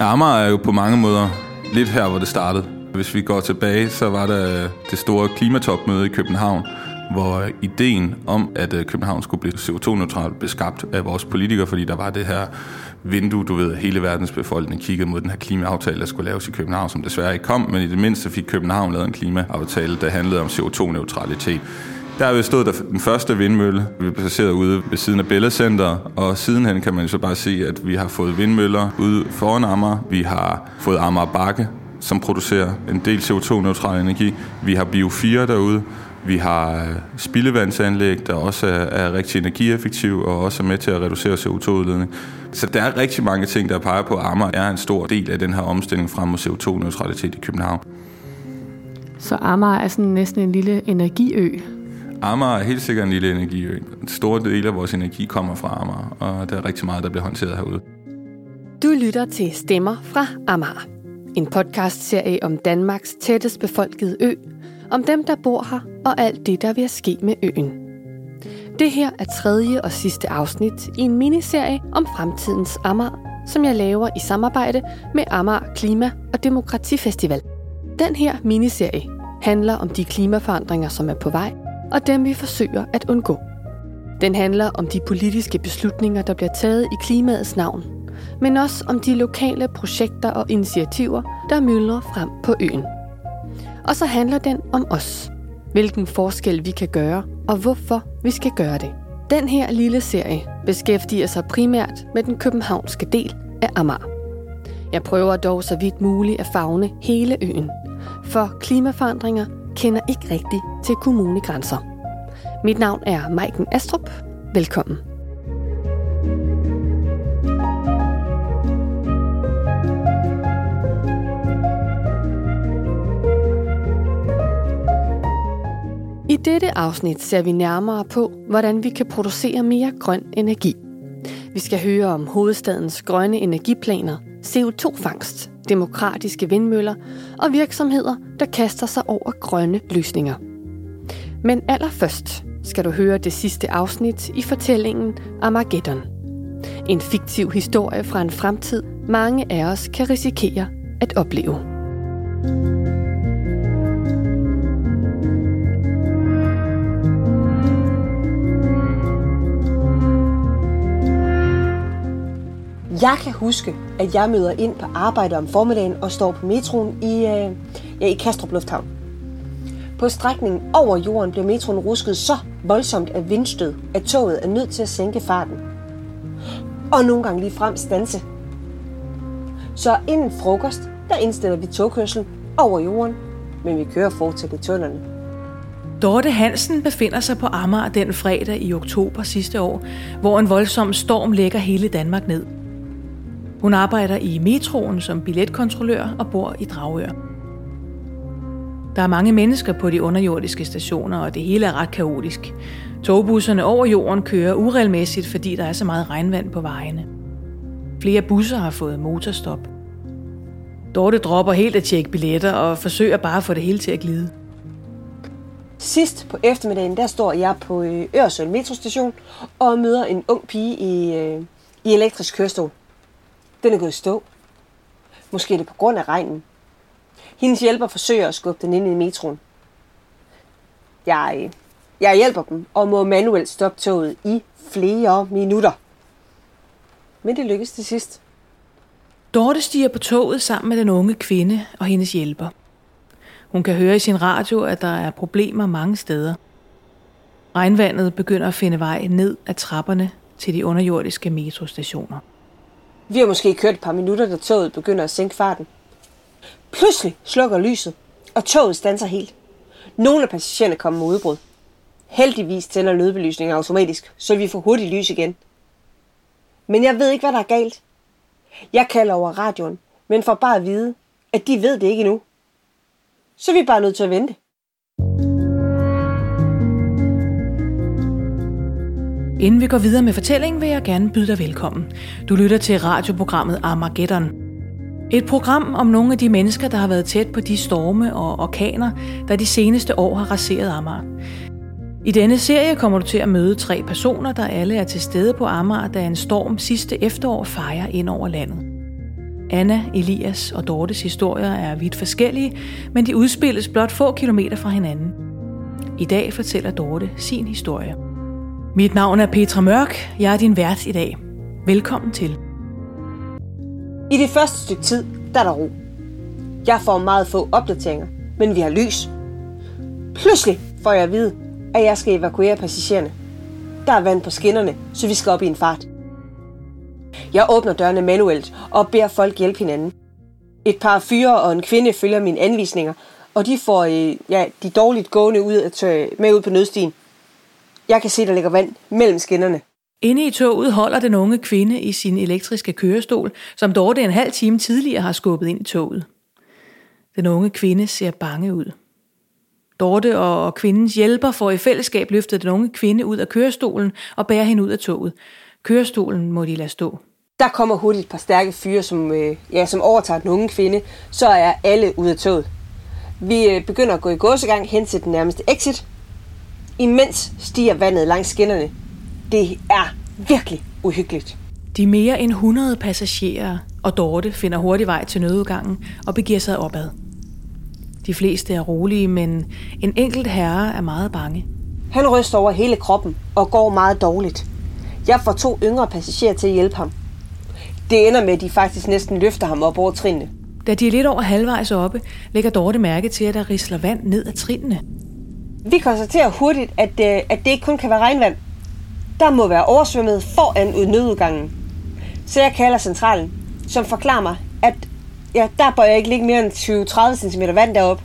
Amager er jo på mange måder lidt her, hvor det startede. Hvis vi går tilbage, så var der øh, det store klimatopmøde i København, hvor øh, ideen om, at øh, København skulle blive CO2-neutral, blev skabt af vores politikere, fordi der var det her vindue, du ved, hele verdens befolkning kiggede mod den her klimaaftale, der skulle laves i København, som desværre ikke kom, men i det mindste fik København lavet en klimaaftale, der handlede om CO2-neutralitet. Der er jo stået der den første vindmølle, vi placeret ude ved siden af Bella Center, og sidenhen kan man så bare se, at vi har fået vindmøller ude foran Amager. Vi har fået Amager Bakke, som producerer en del CO2-neutral energi. Vi har Bio 4 derude. Vi har øh, spildevandsanlæg, der også er, er rigtig energieffektiv og også er med til at reducere CO2-udledning. Så der er rigtig mange ting, der peger på, at Amager er en stor del af den her omstilling frem mod CO2-neutralitet i København. Så Amager er sådan næsten en lille energiø? Amager er helt sikkert en lille energi. En stor del af vores energi kommer fra Amager, og der er rigtig meget, der bliver håndteret herude. Du lytter til Stemmer fra Amager. En podcast-serie om Danmarks tættest befolkede ø, om dem, der bor her, og alt det, der vil ske med øen. Det her er tredje og sidste afsnit i en miniserie om fremtidens Amager, som jeg laver i samarbejde med Amager Klima- og Demokratifestival. Den her miniserie handler om de klimaforandringer, som er på vej, og dem vi forsøger at undgå. Den handler om de politiske beslutninger, der bliver taget i klimaets navn, men også om de lokale projekter og initiativer, der myldrer frem på øen. Og så handler den om os. Hvilken forskel vi kan gøre, og hvorfor vi skal gøre det. Den her lille serie beskæftiger sig primært med den københavnske del af Amager. Jeg prøver dog så vidt muligt at fagne hele øen, for klimaforandringer kender ikke rigtigt til kommunegrænser. Mit navn er Maiken Astrup. Velkommen. I dette afsnit ser vi nærmere på, hvordan vi kan producere mere grøn energi. Vi skal høre om hovedstadens grønne energiplaner, CO2-fangst, demokratiske vindmøller og virksomheder, der kaster sig over grønne løsninger. Men allerførst skal du høre det sidste afsnit i fortællingen Armageddon. En fiktiv historie fra en fremtid, mange af os kan risikere at opleve. Jeg kan huske, at jeg møder ind på arbejde om formiddagen og står på metroen i, øh, ja, i Kastrup Lufthavn. På strækningen over jorden blev metroen rusket så voldsomt af vindstød, at toget er nødt til at sænke farten. Og nogle gange lige frem stanse. Så inden frokost, der indstiller vi togkørsel over jorden, men vi kører fortsat i tunnelerne. Dorte Hansen befinder sig på Amager den fredag i oktober sidste år, hvor en voldsom storm lægger hele Danmark ned. Hun arbejder i metroen som billetkontrollør og bor i Dragør. Der er mange mennesker på de underjordiske stationer, og det hele er ret kaotisk. Togbusserne over jorden kører uregelmæssigt, fordi der er så meget regnvand på vejene. Flere busser har fået motorstop. Dorte dropper helt at tjekke billetter og forsøger bare at få det hele til at glide. Sidst på eftermiddagen, der står jeg på øh, Øresund metrostation og møder en ung pige i, øh, i elektrisk kørestol. Den er gået i stå. Måske er det på grund af regnen. Hendes hjælper forsøger at skubbe den ind i metroen. Jeg, jeg hjælper dem og må manuelt stoppe toget i flere minutter. Men det lykkes til sidst. Dorte stiger på toget sammen med den unge kvinde og hendes hjælper. Hun kan høre i sin radio, at der er problemer mange steder. Regnvandet begynder at finde vej ned ad trapperne til de underjordiske metrostationer. Vi har måske kørt et par minutter, da toget begynder at sænke farten. Pludselig slukker lyset, og toget standser helt. Nogle af passagererne kommer med udbrud. Heldigvis tænder nødbelysningen automatisk, så vi får hurtigt lys igen. Men jeg ved ikke, hvad der er galt. Jeg kalder over radioen, men får bare at vide, at de ved det ikke endnu. Så vi er bare nødt til at vente. Inden vi går videre med fortællingen, vil jeg gerne byde dig velkommen. Du lytter til radioprogrammet Armageddon. Et program om nogle af de mennesker, der har været tæt på de storme og orkaner, der de seneste år har raseret Amager. I denne serie kommer du til at møde tre personer, der alle er til stede på Amager, da en storm sidste efterår fejrer ind over landet. Anna, Elias og Dortes historier er vidt forskellige, men de udspilles blot få kilometer fra hinanden. I dag fortæller Dorte sin historie. Mit navn er Petra Mørk. Jeg er din vært i dag. Velkommen til. I det første stykke tid, der er der ro. Jeg får meget få opdateringer, men vi har lys. Pludselig får jeg at vide, at jeg skal evakuere passagererne. Der er vand på skinnerne, så vi skal op i en fart. Jeg åbner dørene manuelt og beder folk hjælpe hinanden. Et par fyre og en kvinde følger mine anvisninger, og de får øh, ja, de dårligt gående ud at tørre med ud på nødstien. Jeg kan se, der ligger vand mellem skinnerne. Inde i toget holder den unge kvinde i sin elektriske kørestol, som Dorte en halv time tidligere har skubbet ind i toget. Den unge kvinde ser bange ud. Dorte og kvindens hjælper får i fællesskab løftet den unge kvinde ud af kørestolen og bærer hende ud af toget. Kørestolen må de lade stå. Der kommer hurtigt et par stærke fyre, som, øh, ja, som overtager den unge kvinde. Så er alle ude af toget. Vi øh, begynder at gå i gåsegang hen til den nærmeste exit. Imens stiger vandet langs skinnerne. Det er virkelig uhyggeligt. De mere end 100 passagerer og Dorte finder hurtig vej til nødudgangen og begiver sig opad. De fleste er rolige, men en enkelt herre er meget bange. Han ryster over hele kroppen og går meget dårligt. Jeg får to yngre passagerer til at hjælpe ham. Det ender med, at de faktisk næsten løfter ham op over trinene. Da de er lidt over halvvejs oppe, lægger Dorte mærke til, at der risler vand ned ad trinene. Vi konstaterer hurtigt, at, øh, at det ikke kun kan være regnvand. Der må være oversvømmet foran nødudgangen. Så jeg kalder centralen, som forklarer mig, at ja, der bør jeg ikke ligge mere end 20-30 cm vand deroppe.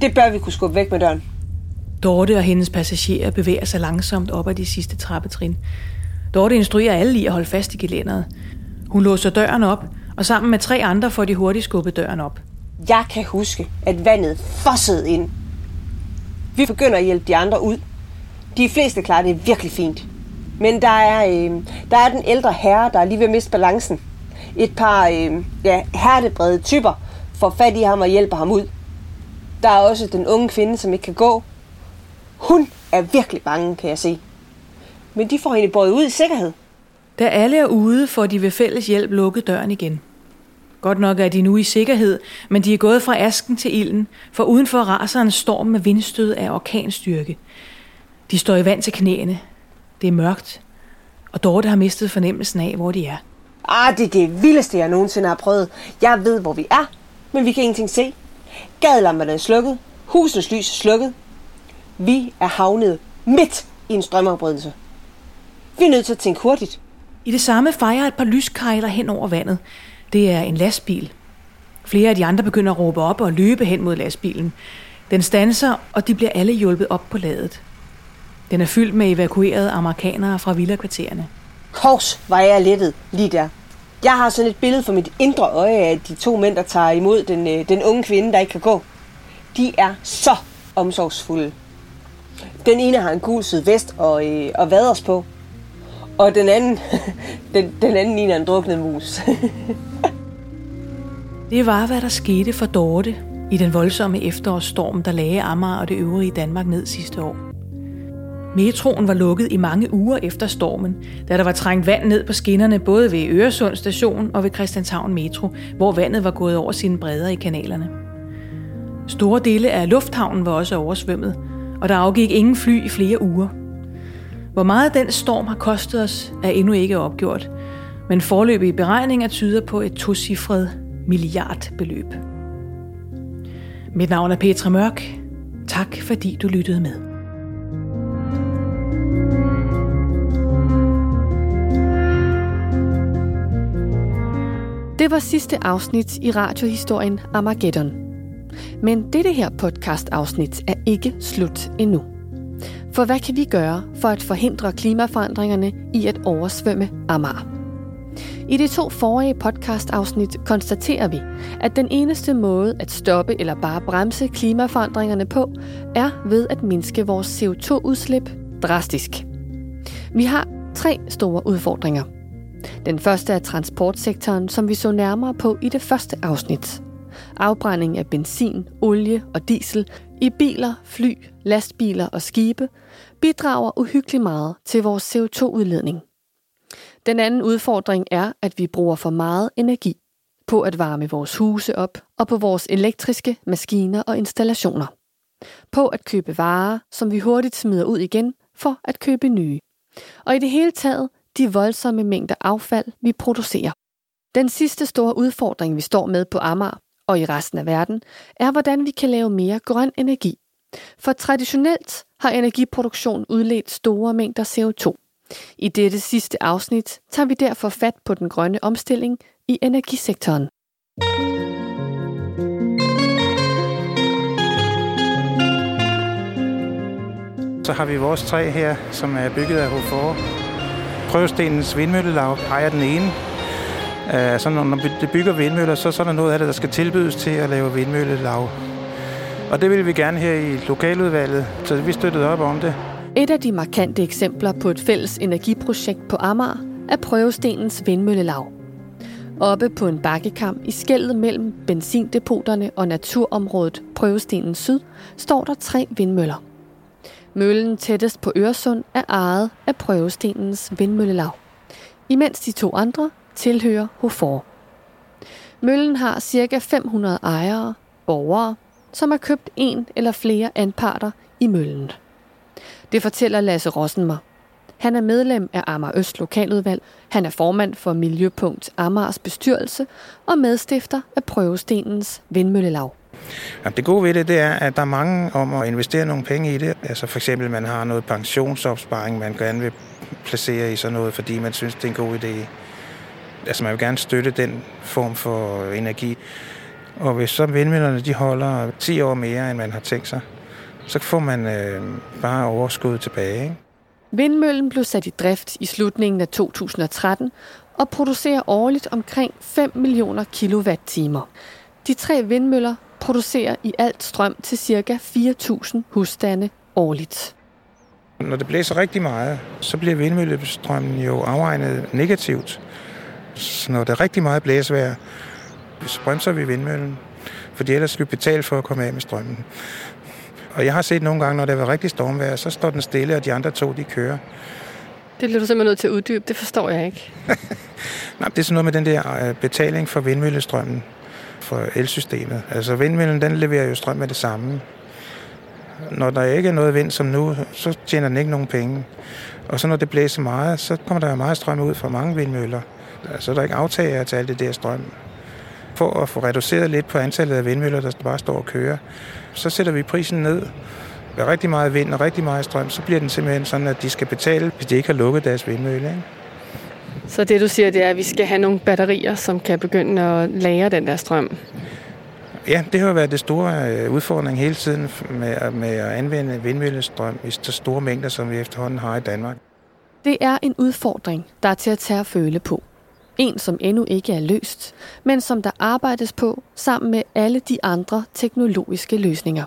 Det bør vi kunne skubbe væk med døren. Dorte og hendes passagerer bevæger sig langsomt op ad de sidste trappetrin. Dorte instruerer alle i at holde fast i gelænderet. Hun låser døren op, og sammen med tre andre får de hurtigt skubbet døren op. Jeg kan huske, at vandet fossede ind. Vi begynder at hjælpe de andre ud. De fleste klarer det virkelig fint. Men der er, øh, der er den ældre herre, der er lige ved at miste balancen. Et par øh, ja, hertebrede typer får fat i ham og hjælper ham ud. Der er også den unge kvinde, som ikke kan gå. Hun er virkelig bange, kan jeg se. Men de får hende båret ud i sikkerhed. Da alle er ude, får de ved fælles hjælp lukket døren igen. Godt nok er de nu i sikkerhed, men de er gået fra asken til ilden, for udenfor raser en storm med vindstød af orkanstyrke. De står i vand til knæene. Det er mørkt, og Dorte har mistet fornemmelsen af, hvor de er. Ah, det er det vildeste, jeg nogensinde har prøvet. Jeg ved, hvor vi er, men vi kan ingenting se. Gadelamperne er slukket. Husens lys er slukket. Vi er havnet midt i en strømafbrydelse. Vi er nødt til at tænke hurtigt. I det samme fejrer et par lyskejler hen over vandet. Det er en lastbil. Flere af de andre begynder at råbe op og løbe hen mod lastbilen. Den stanser, og de bliver alle hjulpet op på ladet. Den er fyldt med evakuerede amerikanere fra villakvartererne. Kors var jeg lettet lige der. Jeg har sådan et billede for mit indre øje af de to mænd, der tager imod den, øh, den unge kvinde, der ikke kan gå. De er så omsorgsfulde. Den ene har en gul sydvest og, øh, og vaders på. Og den anden, den, den anden ligner en druknet mus. det var, hvad der skete for Dorte i den voldsomme efterårsstorm, der lagde Amager og det øvrige Danmark ned sidste år. Metroen var lukket i mange uger efter stormen, da der var trængt vand ned på skinnerne både ved Øresund station og ved Christianshavn Metro, hvor vandet var gået over sine bredder i kanalerne. Store dele af lufthavnen var også oversvømmet, og der afgik ingen fly i flere uger. Hvor meget den storm har kostet os, er endnu ikke opgjort, men forløbige beregninger tyder på et tocifret milliardbeløb. Mit navn er Petra Mørk. Tak fordi du lyttede med. Det var sidste afsnit i radiohistorien Armageddon. Men dette her podcast-afsnit er ikke slut endnu. For hvad kan vi gøre for at forhindre klimaforandringerne i at oversvømme Amager? I de to forrige podcast-afsnit konstaterer vi, at den eneste måde at stoppe eller bare bremse klimaforandringerne på, er ved at mindske vores CO2-udslip drastisk. Vi har tre store udfordringer – den første er transportsektoren, som vi så nærmere på i det første afsnit. Afbrænding af benzin, olie og diesel i biler, fly, lastbiler og skibe bidrager uhyggeligt meget til vores CO2-udledning. Den anden udfordring er, at vi bruger for meget energi. på at varme vores huse op og på vores elektriske maskiner og installationer. På at købe varer, som vi hurtigt smider ud igen for at købe nye. Og i det hele taget de voldsomme mængder affald, vi producerer. Den sidste store udfordring, vi står med på Amager og i resten af verden, er, hvordan vi kan lave mere grøn energi. For traditionelt har energiproduktion udledt store mængder CO2. I dette sidste afsnit tager vi derfor fat på den grønne omstilling i energisektoren. Så har vi vores træ her, som er bygget af HFOR. Prøvestenens vindmøllelav ejer den ene. Øh, så når det bygger vindmøller, så, så er der noget af det, der skal tilbydes til at lave vindmøllelav. Og det vil vi gerne her i lokaludvalget, så vi støttede op om det. Et af de markante eksempler på et fælles energiprojekt på Amager er prøvestenens vindmøllelav. Oppe på en bakkekam i skældet mellem benzindepoterne og naturområdet Prøvestenen Syd står der tre vindmøller. Møllen tættest på Øresund er ejet af Prøvestenens vindmøllelav, imens de to andre tilhører Hofor. Møllen har ca. 500 ejere, borgere, som har købt en eller flere anparter i møllen. Det fortæller Lasse Rossen mig. Han er medlem af Amager Øst Lokaludvalg. Han er formand for Miljøpunkt Amagers bestyrelse og medstifter af Prøvestenens Vindmøllelag. Jamen, det gode ved det, det er, at der er mange om at investere nogle penge i det. Altså for eksempel, man har noget pensionsopsparing, man gerne vil placere i sådan noget, fordi man synes, det er en god idé. Altså man vil gerne støtte den form for energi. Og hvis så vindmøllerne de holder 10 år mere, end man har tænkt sig, så får man øh, bare overskud tilbage. Ikke? Vindmøllen blev sat i drift i slutningen af 2013 og producerer årligt omkring 5 millioner kilowatt-timer. De tre vindmøller producerer i alt strøm til ca. 4.000 husstande årligt. Når det blæser rigtig meget, så bliver vindmøllestrømmen jo afregnet negativt. Så når der er rigtig meget blæsvejr, så bremser vi vindmøllen, fordi ellers skal vi betale for at komme af med strømmen. Og jeg har set nogle gange, når det var rigtig stormvejr, så står den stille, og de andre to, de kører. Det bliver du simpelthen nødt til at uddybe. Det forstår jeg ikke. Nej, det er sådan noget med den der øh, betaling for vindmøllestrømmen for elsystemet. Altså vindmøllen, den leverer jo strøm med det samme. Når der ikke er noget vind som nu, så tjener den ikke nogen penge. Og så når det blæser meget, så kommer der meget strøm ud fra mange vindmøller. Så er der ikke aftager til alt det der strøm. For at få reduceret lidt på antallet af vindmøller, der bare står og kører, så sætter vi prisen ned. Med rigtig meget vind og rigtig meget strøm, så bliver den simpelthen sådan, at de skal betale, hvis de ikke har lukket deres vindmølle. Ikke? Så det du siger, det er, at vi skal have nogle batterier, som kan begynde at lagre den der strøm? Ja, det har været det store øh, udfordring hele tiden med, med at anvende vindmøllestrøm i så store mængder, som vi efterhånden har i Danmark. Det er en udfordring, der er til at tage at føle på. En, som endnu ikke er løst, men som der arbejdes på sammen med alle de andre teknologiske løsninger.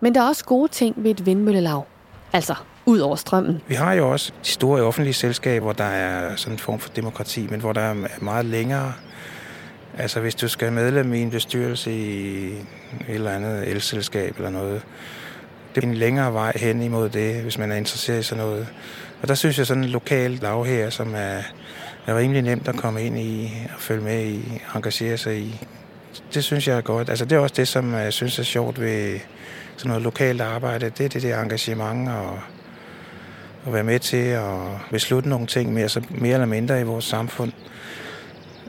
Men der er også gode ting ved et vindmøllelav. Altså, ud over strømmen. Vi har jo også de store offentlige selskaber, der er sådan en form for demokrati, men hvor der er meget længere. Altså, hvis du skal medlem i en bestyrelse i et eller andet elselskab eller noget, det er en længere vej hen imod det, hvis man er interesseret i sådan noget. Og der synes jeg sådan en lokal lav her, som er er rimelig nemt at komme ind i og følge med i, engagere sig i. Det synes jeg er godt. Altså, det er også det, som jeg synes er sjovt ved sådan noget lokalt arbejde. Det er det der engagement og at være med til at beslutte nogle ting mere, så mere eller mindre i vores samfund.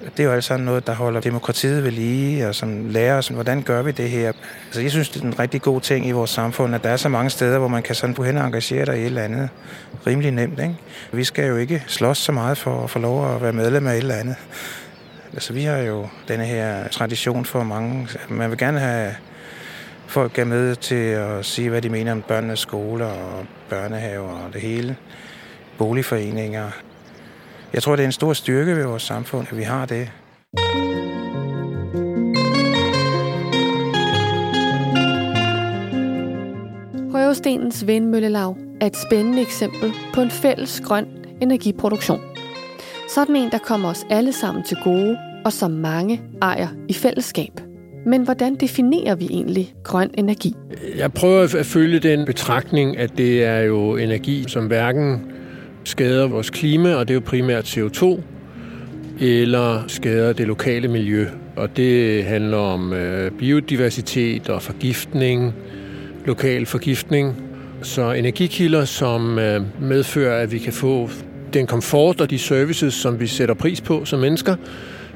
Det er jo altså noget, der holder demokratiet ved lige, og som lærer os, hvordan gør vi det her. Altså, jeg synes, det er en rigtig god ting i vores samfund, at der er så mange steder, hvor man kan sådan hen og engagere dig i et eller andet rimelig nemt. Ikke? Vi skal jo ikke slås så meget for at få lov at være medlem af et eller andet. Altså, vi har jo denne her tradition for mange. Man vil gerne have folk er med til at sige, hvad de mener om børnenes skoler og børnehaver og det hele. Boligforeninger. Jeg tror, det er en stor styrke ved vores samfund, at vi har det. Prøvestenens vindmøllelav er et spændende eksempel på en fælles grøn energiproduktion. Sådan en, der kommer os alle sammen til gode, og som mange ejer i fællesskab. Men hvordan definerer vi egentlig grøn energi? Jeg prøver at følge den betragtning, at det er jo energi, som hverken skader vores klima, og det er jo primært CO2, eller skader det lokale miljø. Og det handler om øh, biodiversitet og forgiftning, lokal forgiftning. Så energikilder, som øh, medfører, at vi kan få den komfort og de services, som vi sætter pris på som mennesker,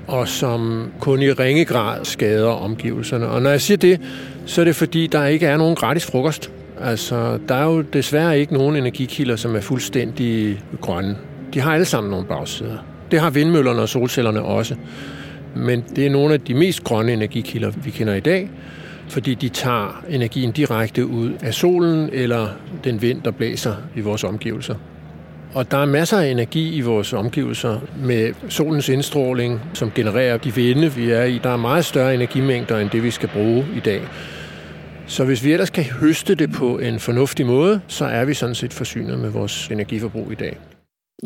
og som kun i ringe grad skader omgivelserne. Og når jeg siger det, så er det fordi, der ikke er nogen gratis frokost. Altså, der er jo desværre ikke nogen energikilder, som er fuldstændig grønne. De har alle sammen nogle bagsider. Det har vindmøllerne og solcellerne også. Men det er nogle af de mest grønne energikilder, vi kender i dag, fordi de tager energien direkte ud af solen eller den vind, der blæser i vores omgivelser. Og der er masser af energi i vores omgivelser med solens indstråling, som genererer de vinde, vi er i. Der er meget større energimængder end det, vi skal bruge i dag. Så hvis vi ellers kan høste det på en fornuftig måde, så er vi sådan set forsynet med vores energiforbrug i dag.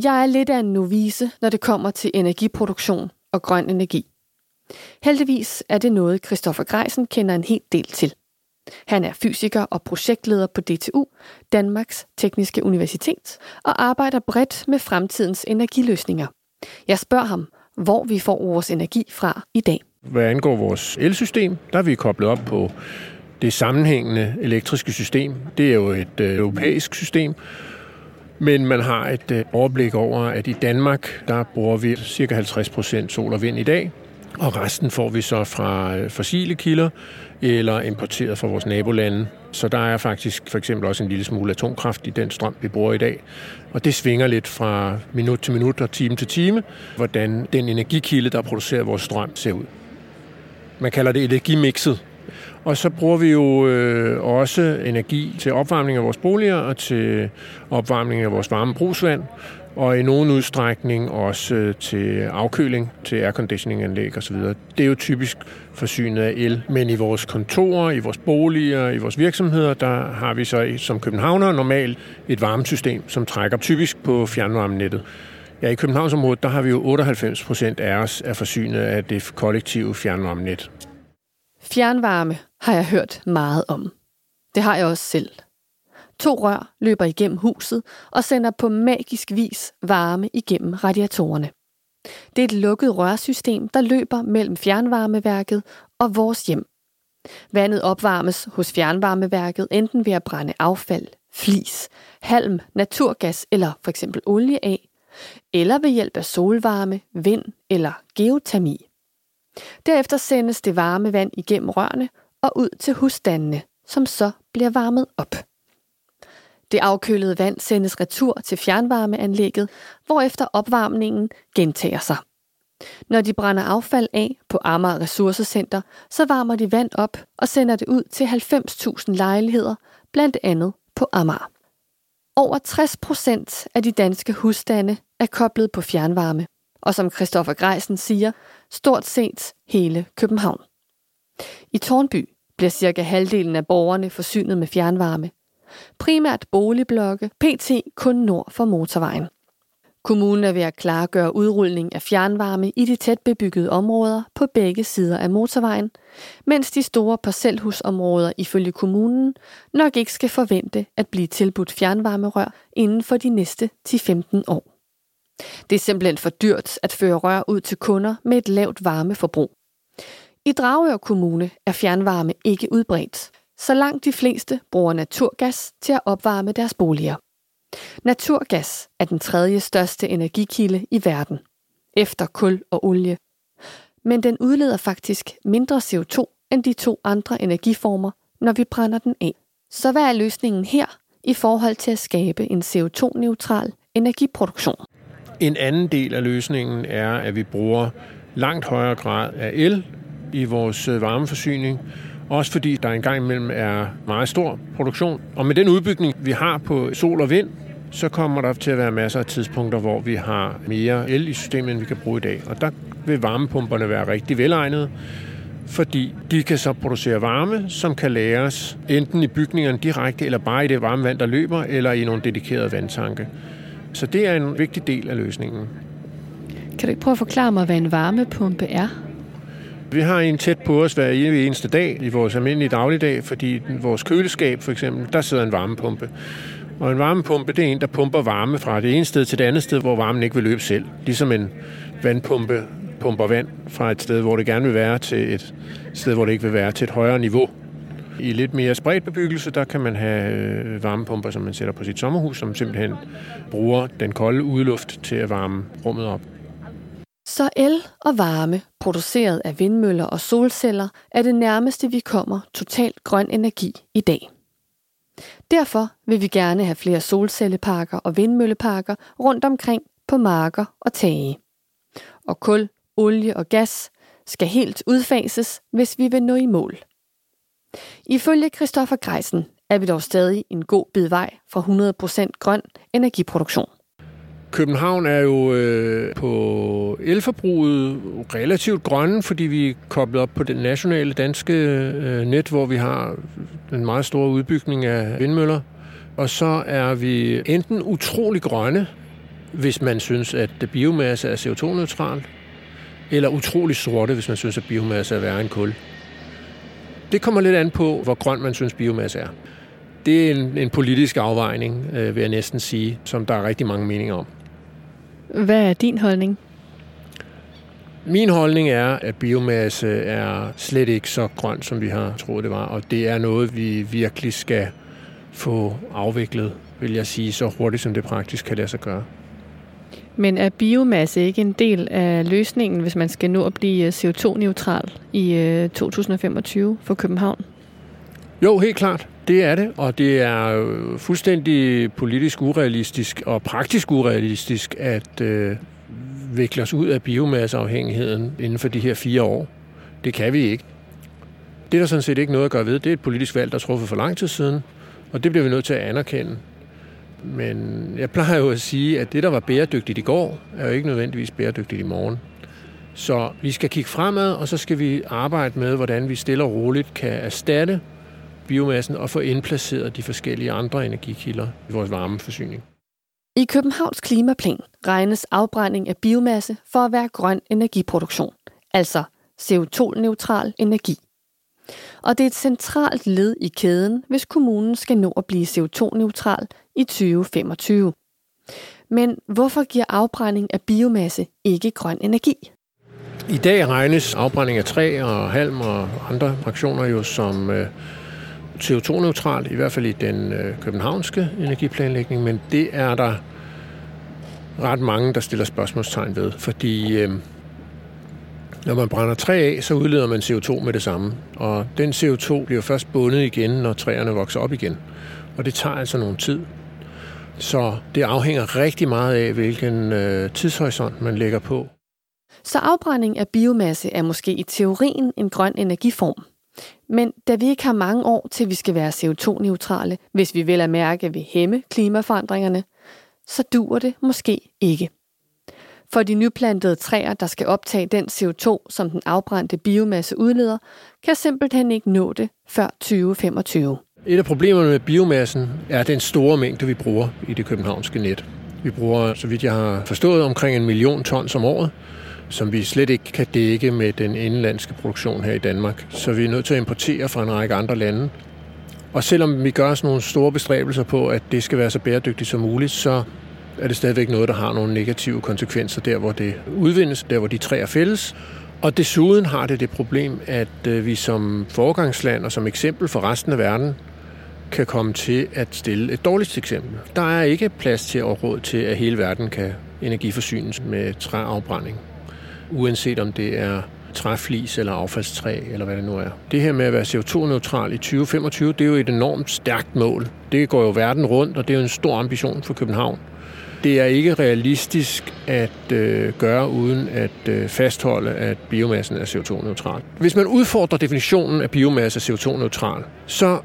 Jeg er lidt af en novice, når det kommer til energiproduktion og grøn energi. Heldigvis er det noget, Christoffer Greisen kender en helt del til. Han er fysiker og projektleder på DTU, Danmarks Tekniske Universitet, og arbejder bredt med fremtidens energiløsninger. Jeg spørger ham, hvor vi får vores energi fra i dag. Hvad angår vores elsystem, der er vi koblet op på det sammenhængende elektriske system. Det er jo et øh, europæisk system, men man har et øh, overblik over, at i Danmark, der bruger vi ca. 50% sol og vind i dag, og resten får vi så fra øh, fossile kilder eller importeret fra vores nabolande. Så der er faktisk for eksempel også en lille smule atomkraft i den strøm, vi bruger i dag. Og det svinger lidt fra minut til minut og time til time, hvordan den energikilde, der producerer vores strøm, ser ud. Man kalder det energimixet. Og så bruger vi jo øh, også energi til opvarmning af vores boliger og til opvarmning af vores varme brugsvand og i nogen udstrækning også øh, til afkøling, til airconditioninganlæg osv. Det er jo typisk forsynet af el, men i vores kontorer, i vores boliger, i vores virksomheder, der har vi så som københavner normalt et varmesystem, som trækker typisk på fjernvarmenettet. Ja, i Københavnsområdet, der har vi jo 98 procent af os er forsynet af det kollektive fjernvarmenet. Fjernvarme har jeg hørt meget om. Det har jeg også selv. To rør løber igennem huset og sender på magisk vis varme igennem radiatorerne. Det er et lukket rørsystem, der løber mellem fjernvarmeværket og vores hjem. Vandet opvarmes hos fjernvarmeværket enten ved at brænde affald, flis, halm, naturgas eller for eksempel olie af, eller ved hjælp af solvarme, vind eller geotermi. Derefter sendes det varme vand igennem rørene og ud til husstandene, som så bliver varmet op. Det afkølede vand sendes retur til fjernvarmeanlægget, hvorefter opvarmningen gentager sig. Når de brænder affald af på Amager Ressourcecenter, så varmer de vand op og sender det ud til 90.000 lejligheder, blandt andet på Amager. Over 60 procent af de danske husstande er koblet på fjernvarme, og som Christoffer Greisen siger, stort set hele København. I Tornby bliver cirka halvdelen af borgerne forsynet med fjernvarme – primært boligblokke, pt. kun nord for motorvejen. Kommunen er ved at klargøre udrulning af fjernvarme i de tæt bebyggede områder på begge sider af motorvejen, mens de store parcelhusområder ifølge kommunen nok ikke skal forvente at blive tilbudt fjernvarmerør inden for de næste 10-15 år. Det er simpelthen for dyrt at føre rør ud til kunder med et lavt varmeforbrug. I Dragør Kommune er fjernvarme ikke udbredt, så langt de fleste bruger naturgas til at opvarme deres boliger. Naturgas er den tredje største energikilde i verden, efter kul og olie. Men den udleder faktisk mindre CO2 end de to andre energiformer, når vi brænder den af. Så hvad er løsningen her i forhold til at skabe en CO2-neutral energiproduktion? En anden del af løsningen er, at vi bruger langt højere grad af el i vores øh, varmeforsyning, også fordi der engang imellem er meget stor produktion. Og med den udbygning, vi har på sol og vind, så kommer der til at være masser af tidspunkter, hvor vi har mere el i systemet, end vi kan bruge i dag. Og der vil varmepumperne være rigtig velegnede, fordi de kan så producere varme, som kan læres enten i bygningerne direkte, eller bare i det varme vand, der løber, eller i nogle dedikerede vandtanke. Så det er en vigtig del af løsningen. Kan du ikke prøve at forklare mig, hvad en varmepumpe er? Vi har en tæt på os hver eneste dag i vores almindelige dagligdag, fordi vores køleskab for eksempel, der sidder en varmepumpe. Og en varmepumpe, det er en, der pumper varme fra det ene sted til det andet sted, hvor varmen ikke vil løbe selv. Ligesom en vandpumpe pumper vand fra et sted, hvor det gerne vil være, til et sted, hvor det ikke vil være, til et højere niveau. I lidt mere spredt bebyggelse, der kan man have øh, varmepumper, som man sætter på sit sommerhus, som simpelthen bruger den kolde udluft til at varme rummet op. Så el og varme, produceret af vindmøller og solceller, er det nærmeste, vi kommer totalt grøn energi i dag. Derfor vil vi gerne have flere solcelleparker og vindmølleparker rundt omkring på marker og tage. Og kul, olie og gas skal helt udfases, hvis vi vil nå i mål. Ifølge Christoffer Greisen er vi dog stadig en god bid vej fra 100% grøn energiproduktion. København er jo øh, på elforbruget relativt grønne, fordi vi er koblet op på det nationale danske øh, net, hvor vi har en meget stor udbygning af vindmøller. Og så er vi enten utrolig grønne, hvis man synes, at biomasse er CO2-neutral, eller utrolig sorte, hvis man synes, at biomasse er værre end kul. Det kommer lidt an på, hvor grøn man synes, biomasse er. Det er en, en politisk afvejning, øh, vil jeg næsten sige, som der er rigtig mange meninger om. Hvad er din holdning? Min holdning er, at biomasse er slet ikke så grøn, som vi har troet det var, og det er noget, vi virkelig skal få afviklet, vil jeg sige, så hurtigt som det praktisk kan lade sig gøre. Men er biomasse ikke en del af løsningen, hvis man skal nå at blive CO2-neutral i 2025 øh, for København? Jo, helt klart. Det er det, og det er øh, fuldstændig politisk urealistisk og praktisk urealistisk at øh, vikle os ud af biomasseafhængigheden inden for de her fire år. Det kan vi ikke. Det er der sådan set ikke noget at gøre ved. Det er et politisk valg, der er truffet for lang tid siden, og det bliver vi nødt til at anerkende. Men jeg plejer jo at sige, at det, der var bæredygtigt i går, er jo ikke nødvendigvis bæredygtigt i morgen. Så vi skal kigge fremad, og så skal vi arbejde med, hvordan vi stille og roligt kan erstatte biomassen og få indplaceret de forskellige andre energikilder i vores varmeforsyning. I Københavns klimaplan regnes afbrænding af biomasse for at være grøn energiproduktion, altså CO2-neutral energi. Og det er et centralt led i kæden, hvis kommunen skal nå at blive CO2-neutral i 2025. Men hvorfor giver afbrænding af biomasse ikke grøn energi? I dag regnes afbrænding af træ og halm og andre fraktioner jo som øh, CO2-neutral, i hvert fald i den øh, københavnske energiplanlægning, men det er der ret mange, der stiller spørgsmålstegn ved, fordi øh, når man brænder træ af, så udleder man CO2 med det samme, og den CO2 bliver først bundet igen, når træerne vokser op igen, og det tager altså nogen tid. Så det afhænger rigtig meget af, hvilken øh, tidshorisont man lægger på. Så afbrænding af biomasse er måske i teorien en grøn energiform. Men da vi ikke har mange år til vi skal være CO2-neutrale, hvis vi vil at mærke ved hæmme klimaforandringerne, så duer det måske ikke. For de nyplantede træer, der skal optage den CO2, som den afbrændte biomasse udleder, kan simpelthen ikke nå det før 2025. Et af problemerne med biomassen er den store mængde, vi bruger i det københavnske net. Vi bruger, så vidt jeg har forstået, omkring en million tons om året, som vi slet ikke kan dække med den indenlandske produktion her i Danmark. Så vi er nødt til at importere fra en række andre lande. Og selvom vi gør sådan nogle store bestræbelser på, at det skal være så bæredygtigt som muligt, så er det stadigvæk noget, der har nogle negative konsekvenser der, hvor det udvindes, der hvor de træer fældes. Og desuden har det det problem, at øh, vi som foregangsland og som eksempel for resten af verden kan komme til at stille et dårligt eksempel. Der er ikke plads til at råd til, at hele verden kan energiforsynes med træafbrænding. Uanset om det er træflis eller affaldstræ, eller hvad det nu er. Det her med at være CO2-neutral i 2025, det er jo et enormt stærkt mål. Det går jo verden rundt, og det er jo en stor ambition for København. Det er ikke realistisk at øh, gøre uden at øh, fastholde, at biomassen er CO2-neutral. Hvis man udfordrer definitionen af biomasse CO2-neutral, så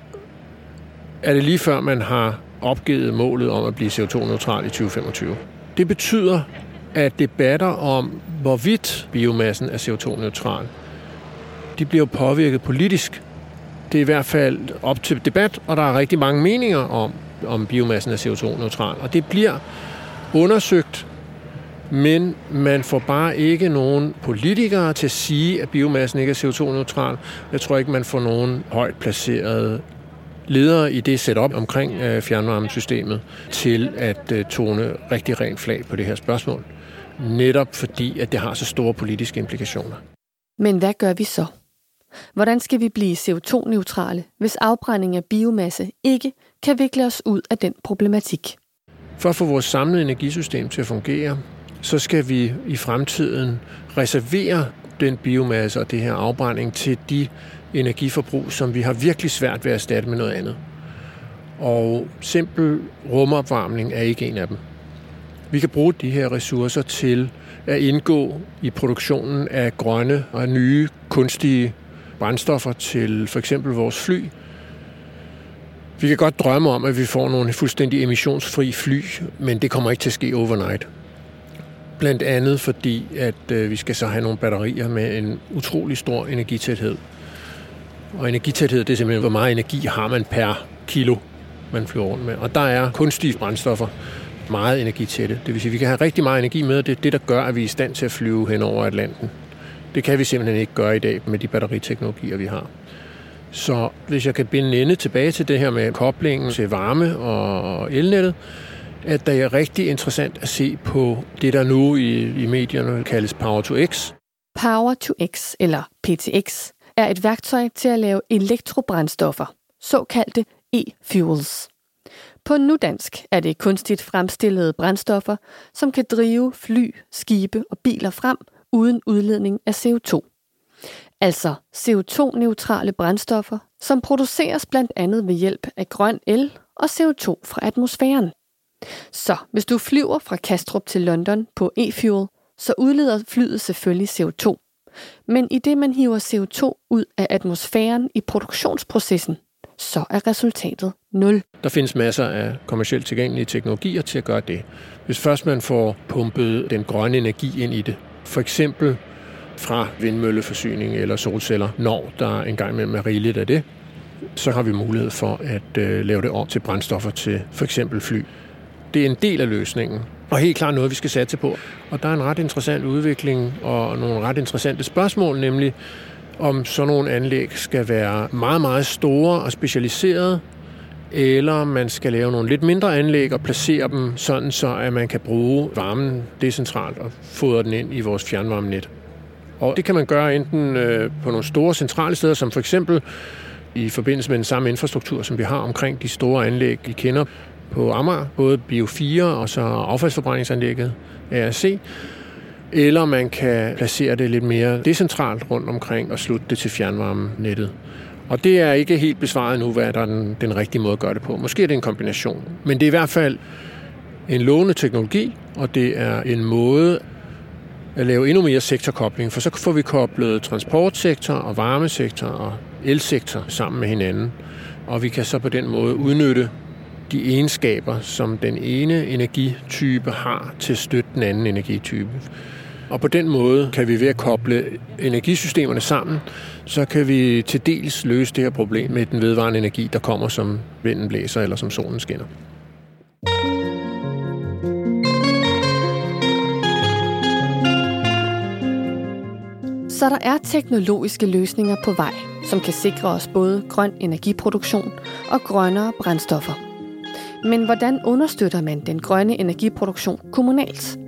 er det lige før man har opgivet målet om at blive CO2-neutral i 2025. Det betyder, at debatter om, hvorvidt biomassen er CO2-neutral, de bliver påvirket politisk. Det er i hvert fald op til debat, og der er rigtig mange meninger om, om biomassen er CO2-neutral. Og det bliver undersøgt, men man får bare ikke nogen politikere til at sige, at biomassen ikke er CO2-neutral. Jeg tror ikke, man får nogen højt placerede ledere i det setup omkring øh, fjernvarmesystemet til at øh, tone rigtig rent flag på det her spørgsmål. Netop fordi, at det har så store politiske implikationer. Men hvad gør vi så? Hvordan skal vi blive CO2-neutrale, hvis afbrænding af biomasse ikke kan vikle os ud af den problematik? For at få vores samlede energisystem til at fungere, så skal vi i fremtiden reservere den biomasse og det her afbrænding til de energiforbrug, som vi har virkelig svært ved at erstatte med noget andet. Og simpel rumopvarmning er ikke en af dem. Vi kan bruge de her ressourcer til at indgå i produktionen af grønne og nye kunstige brændstoffer til for eksempel vores fly. Vi kan godt drømme om, at vi får nogle fuldstændig emissionsfri fly, men det kommer ikke til at ske overnight. Blandt andet fordi, at øh, vi skal så have nogle batterier med en utrolig stor energitæthed. Og energitæthed, det er simpelthen, hvor meget energi har man per kilo, man flyver rundt med. Og der er kunstige brændstoffer meget energitætte. Det vil sige, at vi kan have rigtig meget energi med, og det er det, der gør, at vi er i stand til at flyve hen over Atlanten. Det kan vi simpelthen ikke gøre i dag med de batteriteknologier, vi har. Så hvis jeg kan binde ende tilbage til det her med koblingen til varme og elnettet, at det er rigtig interessant at se på det, der nu i, i medierne kaldes Power to X. Power to X, eller PTX, er et værktøj til at lave elektrobrændstoffer, såkaldte e-fuels. På nudansk er det kunstigt fremstillede brændstoffer, som kan drive fly, skibe og biler frem uden udledning af CO2. Altså CO2-neutrale brændstoffer, som produceres blandt andet ved hjælp af grøn el og CO2 fra atmosfæren. Så hvis du flyver fra Kastrup til London på e-fuel, så udleder flyet selvfølgelig CO2. Men i det man hiver CO2 ud af atmosfæren i produktionsprocessen, så er resultatet 0. Der findes masser af kommercielt tilgængelige teknologier til at gøre det. Hvis først man får pumpet den grønne energi ind i det, for eksempel fra vindmølleforsyning eller solceller, når der engang imellem er rigeligt af det, så har vi mulighed for at øh, lave det om til brændstoffer til for eksempel fly. Det er en del af løsningen, og helt klart noget, vi skal satse på. Og der er en ret interessant udvikling og nogle ret interessante spørgsmål, nemlig om sådan nogle anlæg skal være meget, meget store og specialiserede, eller man skal lave nogle lidt mindre anlæg og placere dem sådan, så at man kan bruge varmen decentralt og fodre den ind i vores fjernvarmenet. Og det kan man gøre enten øh, på nogle store centrale steder, som for eksempel i forbindelse med den samme infrastruktur, som vi har omkring de store anlæg, I kender på Amager, både Bio 4 og så affaldsforbrændingsanlægget ARC, eller man kan placere det lidt mere decentralt rundt omkring og slutte det til fjernvarmenettet. Og det er ikke helt besvaret nu, hvad der er den, den rigtige måde at gøre det på. Måske er det en kombination. Men det er i hvert fald en lovende teknologi, og det er en måde at lave endnu mere sektorkobling, for så får vi koblet transportsektor og varmesektor og elsektor sammen med hinanden. Og vi kan så på den måde udnytte de egenskaber, som den ene energitype har til at støtte den anden energitype. Og på den måde kan vi ved at koble energisystemerne sammen, så kan vi til dels løse det her problem med den vedvarende energi, der kommer som vinden blæser eller som solen skinner. Så der er teknologiske løsninger på vej, som kan sikre os både grøn energiproduktion og grønnere brændstoffer. Men hvordan understøtter man den grønne energiproduktion kommunalt?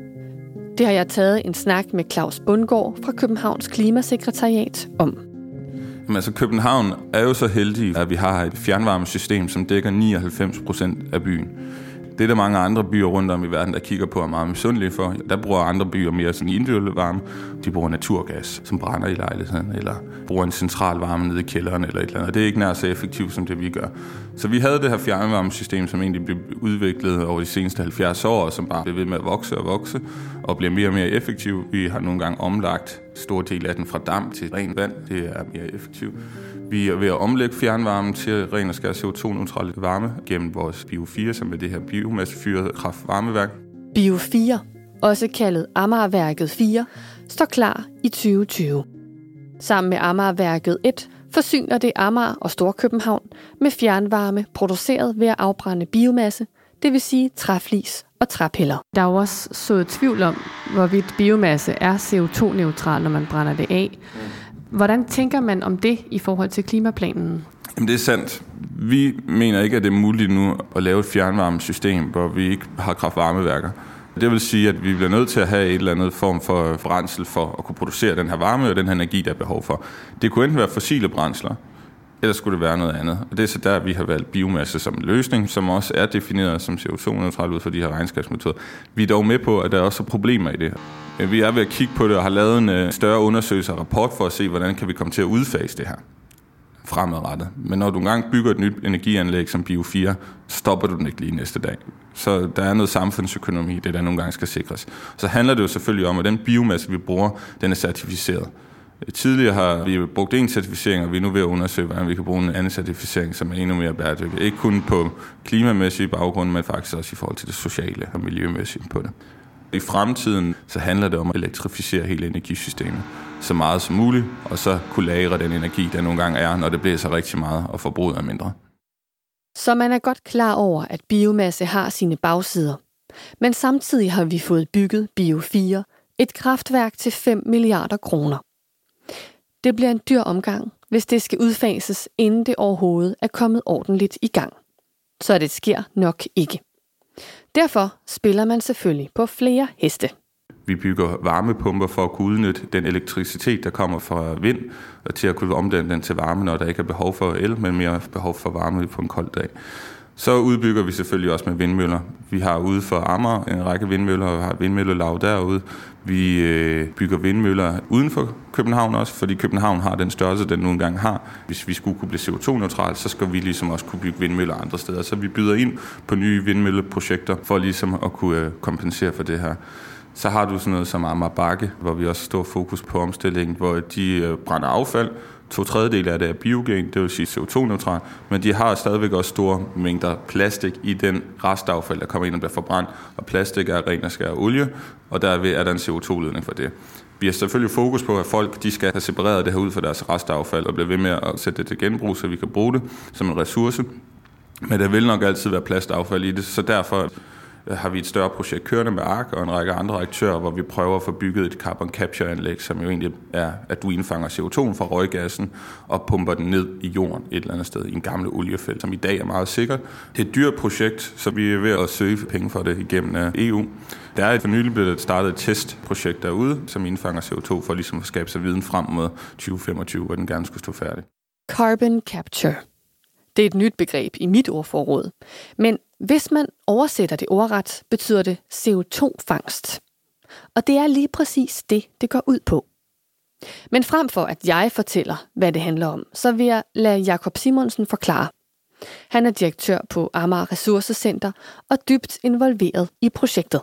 Det har jeg taget en snak med Claus Bundgaard fra Københavns Klimasekretariat om. Jamen, altså, København er jo så heldig, at vi har et fjernvarmesystem, som dækker 99 procent af byen. Det er der mange andre byer rundt om i verden, der kigger på og er meget misundelige for. Der bruger andre byer mere sådan individuel varme. De bruger naturgas, som brænder i lejligheden, eller bruger en central varme nede i kælderen eller et eller andet. Det er ikke nær så effektivt, som det vi gør. Så vi havde det her fjernvarmesystem, som egentlig blev udviklet over de seneste 70 år, og som bare blev ved med at vokse og vokse, og bliver mere og mere effektiv. Vi har nogle gange omlagt stor del af den fra dam til rent vand. Det er mere effektivt. Vi er ved at omlægge fjernvarmen til ren og skær CO2-neutral varme gennem vores Bio4, som er det her biomassefyrede kraftvarmeværk. Bio4, også kaldet Amagerværket 4, står klar i 2020. Sammen med Amagerværket 1 forsyner det Amager og Storkøbenhavn med fjernvarme produceret ved at afbrænde biomasse, det vil sige træflis og træpiller. Der er jo også så tvivl om, hvorvidt biomasse er CO2-neutral, når man brænder det af. Hvordan tænker man om det i forhold til klimaplanen? Jamen, det er sandt. Vi mener ikke, at det er muligt nu at lave et fjernvarmesystem, hvor vi ikke har kraftvarmeværker. Det vil sige, at vi bliver nødt til at have et eller andet form for brændsel for at kunne producere den her varme og den her energi, der er behov for. Det kunne enten være fossile brændsler, eller skulle det være noget andet. Og det er så der, vi har valgt biomasse som en løsning, som også er defineret som CO2-neutral ud fra de her regnskabsmetoder. Vi er dog med på, at der er også problemer i det. Øh, vi er ved at kigge på det og har lavet en øh, større undersøgelse og rapport for at se, hvordan kan vi komme til at udfase det her fremadrettet. Men når du engang bygger et nyt energianlæg som Bio4, stopper du den ikke lige næste dag. Så der er noget samfundsøkonomi, det der nogle gange skal sikres. Så handler det jo selvfølgelig om, at den biomasse, vi bruger, den er certificeret. Øh, tidligere har vi brugt en certificering, og vi er nu ved at undersøge, hvordan vi kan bruge en anden certificering, som er endnu mere bæredygtig. Ikke kun på klimamæssige baggrund, men faktisk også i forhold til det sociale og miljømæssige på det. I fremtiden så handler det om at elektrificere hele energisystemet så meget som muligt, og så kunne lagre den energi, der nogle gange er, når det bliver så rigtig meget, og forbruget er mindre. Så man er godt klar over, at biomasse har sine bagsider. Men samtidig har vi fået bygget Bio4, et kraftværk til 5 milliarder kroner. Det bliver en dyr omgang, hvis det skal udfases, inden det overhovedet er kommet ordentligt i gang. Så det sker nok ikke. Derfor spiller man selvfølgelig på flere heste. Vi bygger varmepumper for at kunne udnytte den elektricitet, der kommer fra vind, og til at kunne omdanne den til varme, når der ikke er behov for el, men mere behov for varme på en kold dag. Så udbygger vi selvfølgelig også med vindmøller. Vi har ude for Amager en række vindmøller, og har vindmøllelav derude. Vi øh, bygger vindmøller uden for København også, fordi København har den størrelse, den nu engang har. Hvis vi skulle kunne blive CO2-neutral, så skal vi ligesom også kunne bygge vindmøller andre steder. Så vi byder ind på nye vindmølleprojekter for ligesom at kunne øh, kompensere for det her. Så har du sådan noget som Amager Bakke, hvor vi også står fokus på omstillingen, hvor de øh, brænder affald, To tredjedel af det er biogen, det vil sige CO2-neutral, men de har stadigvæk også store mængder plastik i den restaffald, der kommer ind og bliver forbrændt, og plastik er ren og skær olie, og derved er der en CO2-ledning for det. Vi har selvfølgelig fokus på, at folk de skal have separeret det her ud fra deres restaffald og blive ved med at sætte det til genbrug, så vi kan bruge det som en ressource. Men der vil nok altid være plastaffald i det, så derfor har vi et større projekt kørende med ARK og en række andre aktører, hvor vi prøver at få bygget et carbon capture anlæg, som jo egentlig er, at du indfanger CO2 fra røggassen og pumper den ned i jorden et eller andet sted i en gammel oliefelt, som i dag er meget sikker. Det er et dyrt projekt, så vi er ved at søge penge for det igennem øh, EU. Der er for nylig blevet startet et testprojekt derude, som indfanger CO2 for ligesom at skabe sig viden frem mod 2025, hvor den gerne skulle stå færdig. Carbon capture. Det er et nyt begreb i mit ordforråd. Men hvis man oversætter det ordret, betyder det CO2-fangst. Og det er lige præcis det, det går ud på. Men frem for at jeg fortæller, hvad det handler om, så vil jeg lade Jakob Simonsen forklare. Han er direktør på Amager Ressourcecenter og dybt involveret i projektet.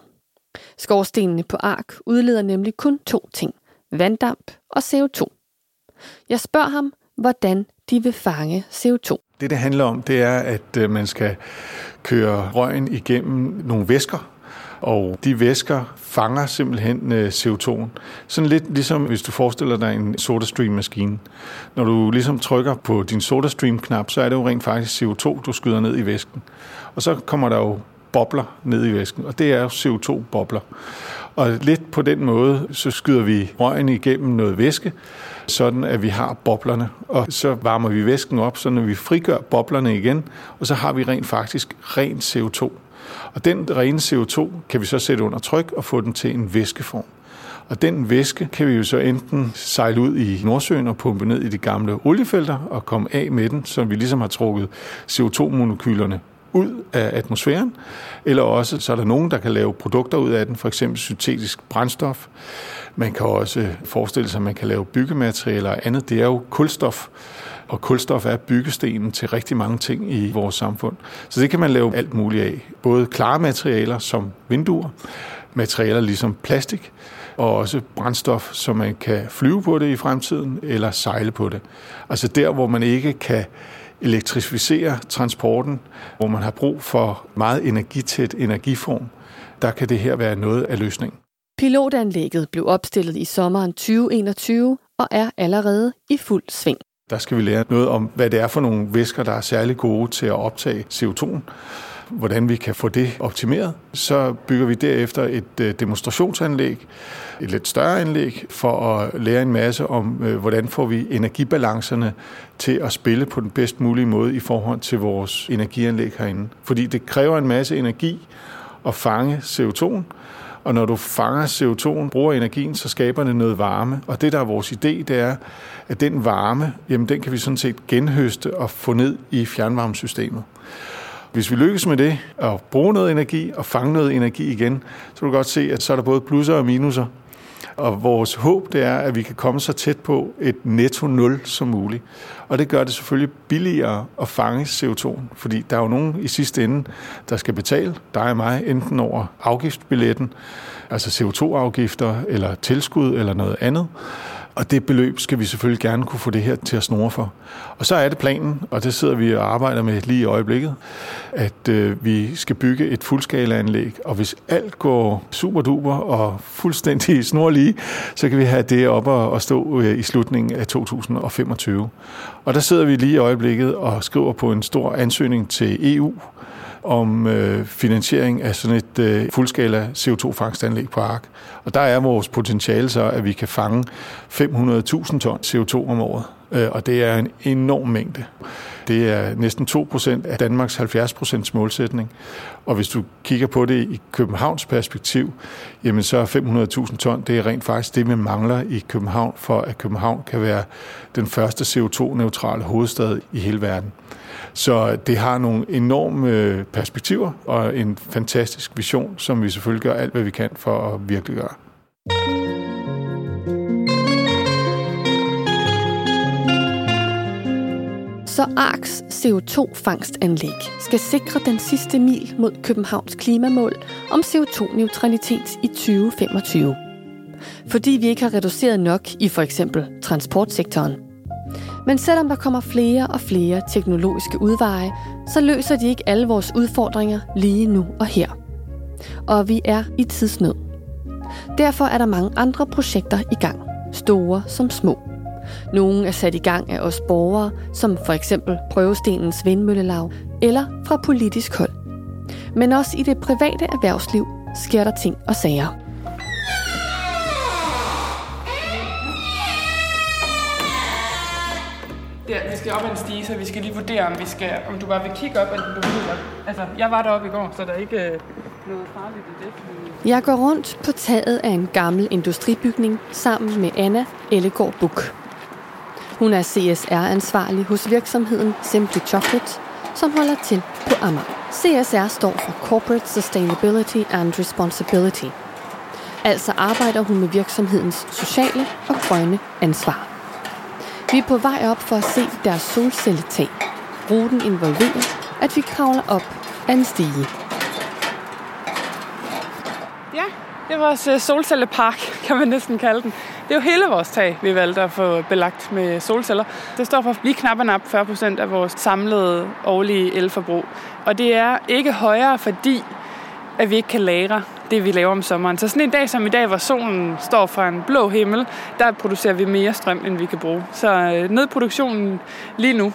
Skorstenene på ARK udleder nemlig kun to ting, vanddamp og CO2. Jeg spørger ham, hvordan de vil fange CO2. Det, det handler om, det er, at øh, man skal køre røgen igennem nogle væsker, og de væsker fanger simpelthen øh, CO2'en. Sådan lidt ligesom hvis du forestiller dig en SodaStream-maskine. Når du ligesom trykker på din SodaStream-knap, så er det jo rent faktisk CO2, du skyder ned i væsken. Og så kommer der jo bobler ned i væsken, og det er jo CO2-bobler. Og lidt på den måde, så skyder vi røgen igennem noget væske, sådan at vi har boblerne. Og så varmer vi væsken op, så når vi frigør boblerne igen, og så har vi rent faktisk ren CO2. Og den rene CO2 kan vi så sætte under tryk og få den til en væskeform. Og den væske kan vi jo så enten sejle ud i Nordsøen og pumpe ned i de gamle oliefelter og komme af med den, så vi ligesom har trukket CO2-molekylerne ud af atmosfæren, eller også så er der nogen, der kan lave produkter ud af den, for eksempel syntetisk brændstof. Man kan også forestille sig, at man kan lave byggematerialer og andet. Det er jo kulstof, og kulstof er byggestenen til rigtig mange ting i vores samfund. Så det kan man lave alt muligt af. Både klare materialer som vinduer, materialer ligesom plastik, og også brændstof, så man kan flyve på det i fremtiden eller sejle på det. Altså der, hvor man ikke kan elektrificere transporten, hvor man har brug for meget energitæt energiform, der kan det her være noget af løsningen. Pilotanlægget blev opstillet i sommeren 2021 og er allerede i fuld sving. Der skal vi lære noget om, hvad det er for nogle væsker, der er særlig gode til at optage CO2'en. hvordan vi kan få det optimeret. Så bygger vi derefter et øh, demonstrationsanlæg, et lidt større anlæg, for at lære en masse om, øh, hvordan får vi energibalancerne til at spille på den bedst mulige måde i forhold til vores energianlæg herinde. Fordi det kræver en masse energi at fange CO2'en, og når du fanger CO2'en, bruger energien, så skaber det noget varme. Og det, der er vores idé, det er, at den varme, jamen den kan vi sådan set genhøste og få ned i fjernvarmesystemet. Hvis vi lykkes med det, at bruge noget energi og fange noget energi igen, så vil du godt se, at så er der både plusser og minuser. Og vores håb det er, at vi kan komme så tæt på et netto nul som muligt. Og det gør det selvfølgelig billigere at fange CO2, fordi der er jo nogen i sidste ende, der skal betale dig og mig, enten over afgiftsbilletten, altså CO2-afgifter eller tilskud eller noget andet. Og det beløb skal vi selvfølgelig gerne kunne få det her til at snore for. Og så er det planen, og det sidder vi og arbejder med lige i øjeblikket, at øh, vi skal bygge et fuldskalaanlæg, og hvis alt går super duper og fuldstændig snorlige, så kan vi have det op og, og stå øh, i slutningen af 2025. Og der sidder vi lige i øjeblikket og skriver på en stor ansøgning til EU, om øh, finansiering af sådan et øh, fuldskala CO2-fangstanlæg på Ark. Og der er vores potentiale så, at vi kan fange 500.000 ton CO2 om året. Øh, og det er en enorm mængde. Det er næsten 2% af Danmarks 70% målsætning. Og hvis du kigger på det i Københavns perspektiv, jamen så er 500.000 ton, det er rent faktisk det, vi mangler i København, for at København kan være den første CO2-neutrale hovedstad i hele verden. Så det har nogle enorme øh, perspektiver og en fantastisk vision, som vi selvfølgelig gør alt, hvad vi kan for at virkeliggøre. Så ARKs CO2-fangstanlæg skal sikre den sidste mil mod Københavns klimamål om CO2-neutralitet i 2025. Fordi vi ikke har reduceret nok i for eksempel transportsektoren, men selvom der kommer flere og flere teknologiske udveje, så løser de ikke alle vores udfordringer lige nu og her. Og vi er i tidsnød. Derfor er der mange andre projekter i gang, store som små. Nogle er sat i gang af os borgere, som for eksempel Prøvestenens Vindmøllelav, eller fra politisk hold. Men også i det private erhvervsliv sker der ting og sager. der, vi skal op ad en stige, så vi skal lige vurdere, om, vi skal, om du bare vil kigge op, eller du vil op. Altså, jeg var deroppe i går, så der er ikke øh, noget farligt i det. Jeg går rundt på taget af en gammel industribygning sammen med Anna Ellegaard Buk. Hun er CSR-ansvarlig hos virksomheden Simply Chocolate, som holder til på Amager. CSR står for Corporate Sustainability and Responsibility. Altså arbejder hun med virksomhedens sociale og grønne ansvar. Vi er på vej op for at se deres solcelletag. Ruten involverer, at vi kravler op af en stige. Ja, det er vores øh, solcellepark, kan man næsten kalde den. Det er jo hele vores tag, vi valgte at få belagt med solceller. Det står for lige knap og nap 40 procent af vores samlede årlige elforbrug. Og det er ikke højere, fordi at vi ikke kan lagre det, vi laver om sommeren. Så sådan en dag som i dag, hvor solen står for en blå himmel, der producerer vi mere strøm, end vi kan bruge. Så øh, ned produktionen lige nu,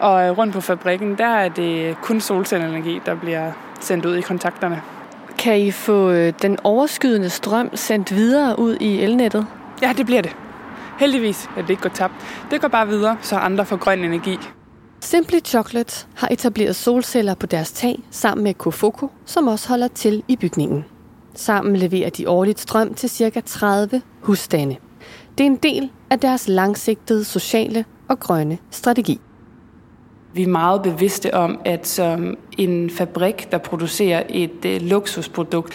og øh, rundt på fabrikken, der er det kun solcellenergi, der bliver sendt ud i kontakterne. Kan I få øh, den overskydende strøm sendt videre ud i elnettet? Ja, det bliver det. Heldigvis er det ikke gået tabt. Det går bare videre, så andre får grøn energi. Simply Chocolate har etableret solceller på deres tag sammen med Kofoko, som også holder til i bygningen. Sammen leverer de årligt strøm til ca. 30 husstande. Det er en del af deres langsigtede sociale og grønne strategi. Vi er meget bevidste om, at som en fabrik, der producerer et øh, luksusprodukt,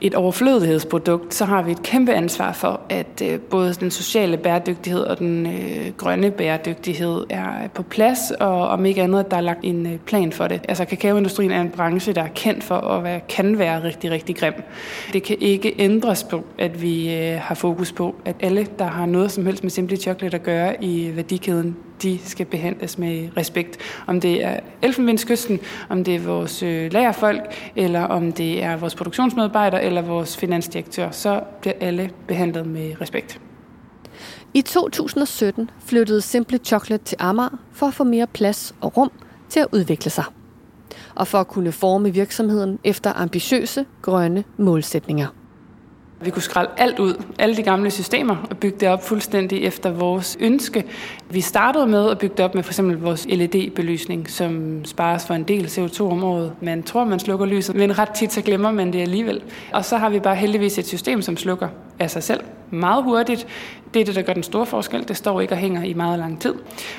et overflødighedsprodukt, så har vi et kæmpe ansvar for, at øh, både den sociale bæredygtighed og den øh, grønne bæredygtighed er på plads, og om ikke andet, at der er lagt en øh, plan for det. Altså kakaoindustrien er en branche, der er kendt for at være, kan være rigtig, rigtig grim. Det kan ikke ændres på, at vi øh, har fokus på, at alle, der har noget som helst med Simply Chocolate at gøre i værdikæden, de skal behandles med respekt. Om det er Elfenbenskysten, om det er vores øh, lagerfolk, eller om det er vores produktionsmedarbejdere, eller vores finansdirektør, så bliver alle behandlet med respekt. I 2017 flyttede Simple Chocolate til Amager for at få mere plads og rum til at udvikle sig. og for at kunne forme virksomheden efter ambitiøse grønne målsætninger. Vi kunne skralde alt ud, alle de gamle systemer, og bygge det op fuldstændig efter vores ønske. Vi startede med at bygge det op med for eksempel vores LED-belysning, som spares for en del CO2 om året. Man tror, man slukker lyset, men ret tit så glemmer man det alligevel. Og så har vi bare heldigvis et system, som slukker af sig selv meget hurtigt. Det er det, der gør den store forskel. Det står ikke og hænger i meget lang tid.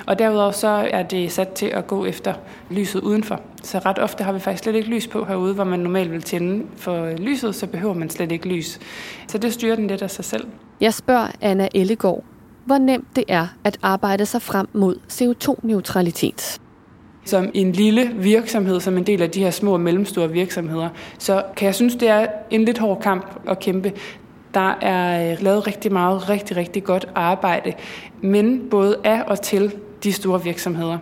Og derudover så er det sat til at gå efter lyset udenfor. Så ret ofte har vi faktisk slet ikke lys på herude, hvor man normalt vil tænde for lyset, så behøver man slet ikke lys. Så det styrer den lidt af sig selv. Jeg spørger Anna Ellegaard, hvor nemt det er at arbejde sig frem mod CO2-neutralitet. Som en lille virksomhed, som en del af de her små og mellemstore virksomheder, så kan jeg synes, det er en lidt hård kamp at kæmpe. Der er øh, lavet rigtig meget, rigtig, rigtig godt arbejde, men både af og til de store virksomheder.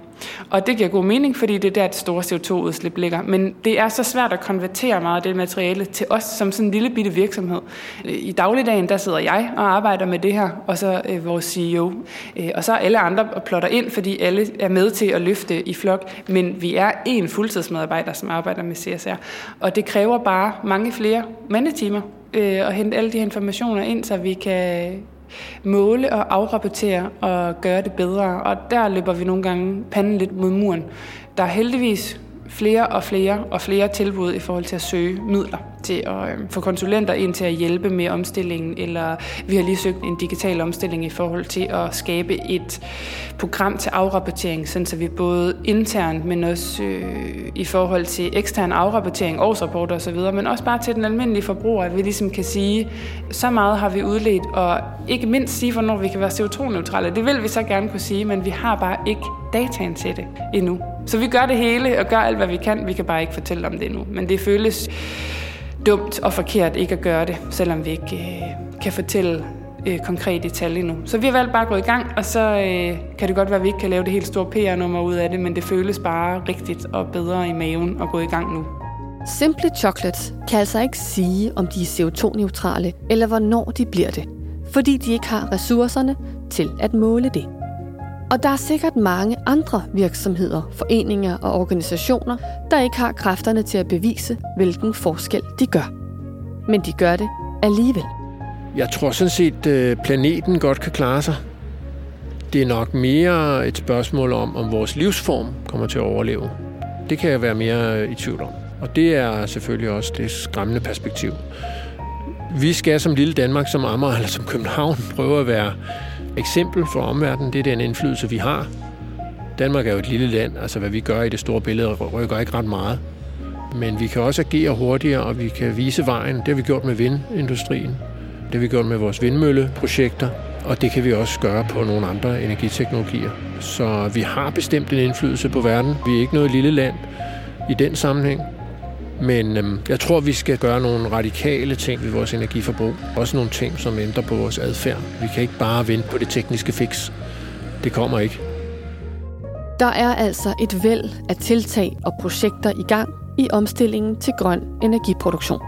Og det giver god mening, fordi det er der, det store CO2-udslip ligger. Men det er så svært at konvertere meget af det materiale til os som sådan en lille bitte virksomhed. Øh, I dagligdagen, der sidder jeg og arbejder med det her, og så øh, vores CEO. Øh, og så er alle andre og plotter ind, fordi alle er med til at løfte i flok. Men vi er én fuldtidsmedarbejder, som arbejder med CSR. Og det kræver bare mange flere mandetimer øh, og hente alle de her informationer ind, så vi kan måle og afrapportere og gøre det bedre. Og der løber vi nogle gange panden lidt mod muren. Der er heldigvis flere og flere og flere tilbud i forhold til at søge midler til at øh, få konsulenter ind til at hjælpe med omstillingen, eller vi har lige søgt en digital omstilling i forhold til at skabe et program til afrapportering, sådan så vi både internt, men også øh, i forhold til ekstern afrapportering, årsrapporter osv., men også bare til den almindelige forbruger, at vi ligesom kan sige, så meget har vi udledt, og ikke mindst sige, hvornår vi kan være CO2-neutrale. Det vil vi så gerne kunne sige, men vi har bare ikke dataen til det endnu. Så vi gør det hele og gør alt, hvad vi kan. Vi kan bare ikke fortælle om det endnu. Men det føles dumt og forkert ikke at gøre det, selvom vi ikke øh, kan fortælle øh, konkret tal endnu. Så vi har valgt bare at gå i gang, og så øh, kan det godt være, at vi ikke kan lave det helt store PR-nummer ud af det, men det føles bare rigtigt og bedre i maven at gå i gang nu. Simple Chocolates kan altså ikke sige, om de er CO2-neutrale, eller hvornår de bliver det, fordi de ikke har ressourcerne til at måle det. Og der er sikkert mange andre virksomheder, foreninger og organisationer, der ikke har kræfterne til at bevise, hvilken forskel de gør. Men de gør det alligevel. Jeg tror sådan set, øh, planeten godt kan klare sig. Det er nok mere et spørgsmål om, om vores livsform kommer til at overleve. Det kan jeg være mere øh, i tvivl om. Og det er selvfølgelig også det skræmmende perspektiv. Vi skal som lille Danmark, som Amager eller som København, prøve at være eksempel for omverdenen. Det er den indflydelse, vi har. Danmark er jo et lille land, altså hvad vi gør i det store billede rykker ikke ret meget. Men vi kan også agere hurtigere, og vi kan vise vejen. Det har vi gjort med vindindustrien. Det har vi gjort med vores vindmølleprojekter. Og det kan vi også gøre på nogle andre energiteknologier. Så vi har bestemt en indflydelse på verden. Vi er ikke noget lille land i den sammenhæng. Men øhm, jeg tror, vi skal gøre nogle radikale ting ved vores energiforbrug. Også nogle ting, som ændrer på vores adfærd. Vi kan ikke bare vente på det tekniske fix. Det kommer ikke. Der er altså et væld af tiltag og projekter i gang i omstillingen til grøn energiproduktion.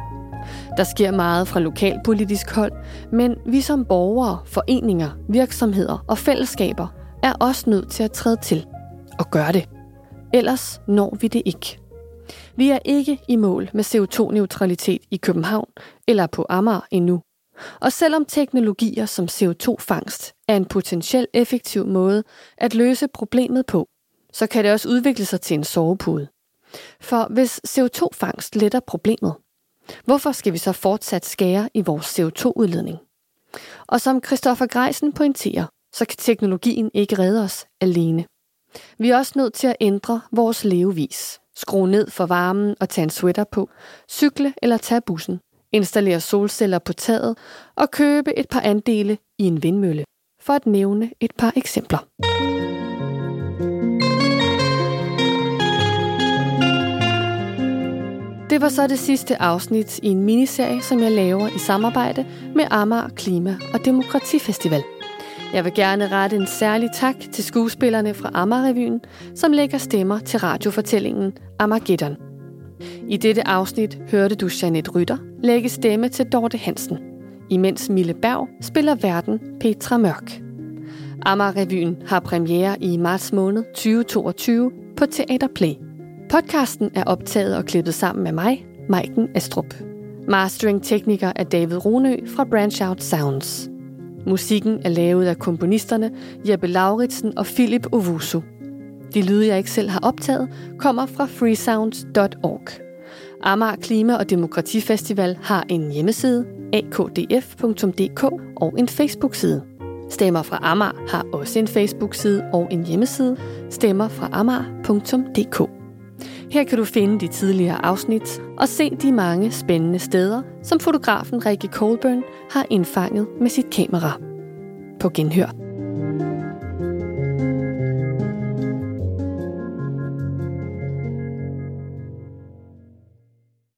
Der sker meget fra lokalpolitisk hold, men vi som borgere, foreninger, virksomheder og fællesskaber er også nødt til at træde til og gøre det. Ellers når vi det ikke. Vi er ikke i mål med CO2-neutralitet i København eller på Amager endnu. Og selvom teknologier som CO2-fangst er en potentiel effektiv måde at løse problemet på, så kan det også udvikle sig til en sovepude. For hvis CO2-fangst letter problemet, hvorfor skal vi så fortsat skære i vores CO2-udledning? Og som Christoffer Greisen pointerer, så kan teknologien ikke redde os alene. Vi er også nødt til at ændre vores levevis skrue ned for varmen og tage en sweater på, cykle eller tage bussen, installere solceller på taget og købe et par andele i en vindmølle, for at nævne et par eksempler. Det var så det sidste afsnit i en miniserie, som jeg laver i samarbejde med Amager Klima- og Demokratifestival. Jeg vil gerne rette en særlig tak til skuespillerne fra Amagerrevyen, som lægger stemmer til radiofortællingen Amageddon. I dette afsnit hørte du Janet Rytter lægge stemme til Dorte Hansen, imens Mille Berg spiller verden Petra Mørk. Amagerrevyen har premiere i marts måned 2022 på Teater Play. Podcasten er optaget og klippet sammen med mig, Maiken Astrup. Mastering-tekniker er David Runø fra Branch Out Sounds. Musikken er lavet af komponisterne Jeppe Lauritsen og Philip Ovusu. De lyde, jeg ikke selv har optaget, kommer fra freesounds.org. Amager Klima- og Demokratifestival har en hjemmeside, akdf.dk og en Facebook-side. Stemmer fra Amager har også en Facebook-side og en hjemmeside, stemmerfraamager.dk. fra her kan du finde de tidligere afsnit og se de mange spændende steder, som fotografen Rikke Colburn har indfanget med sit kamera. På genhør.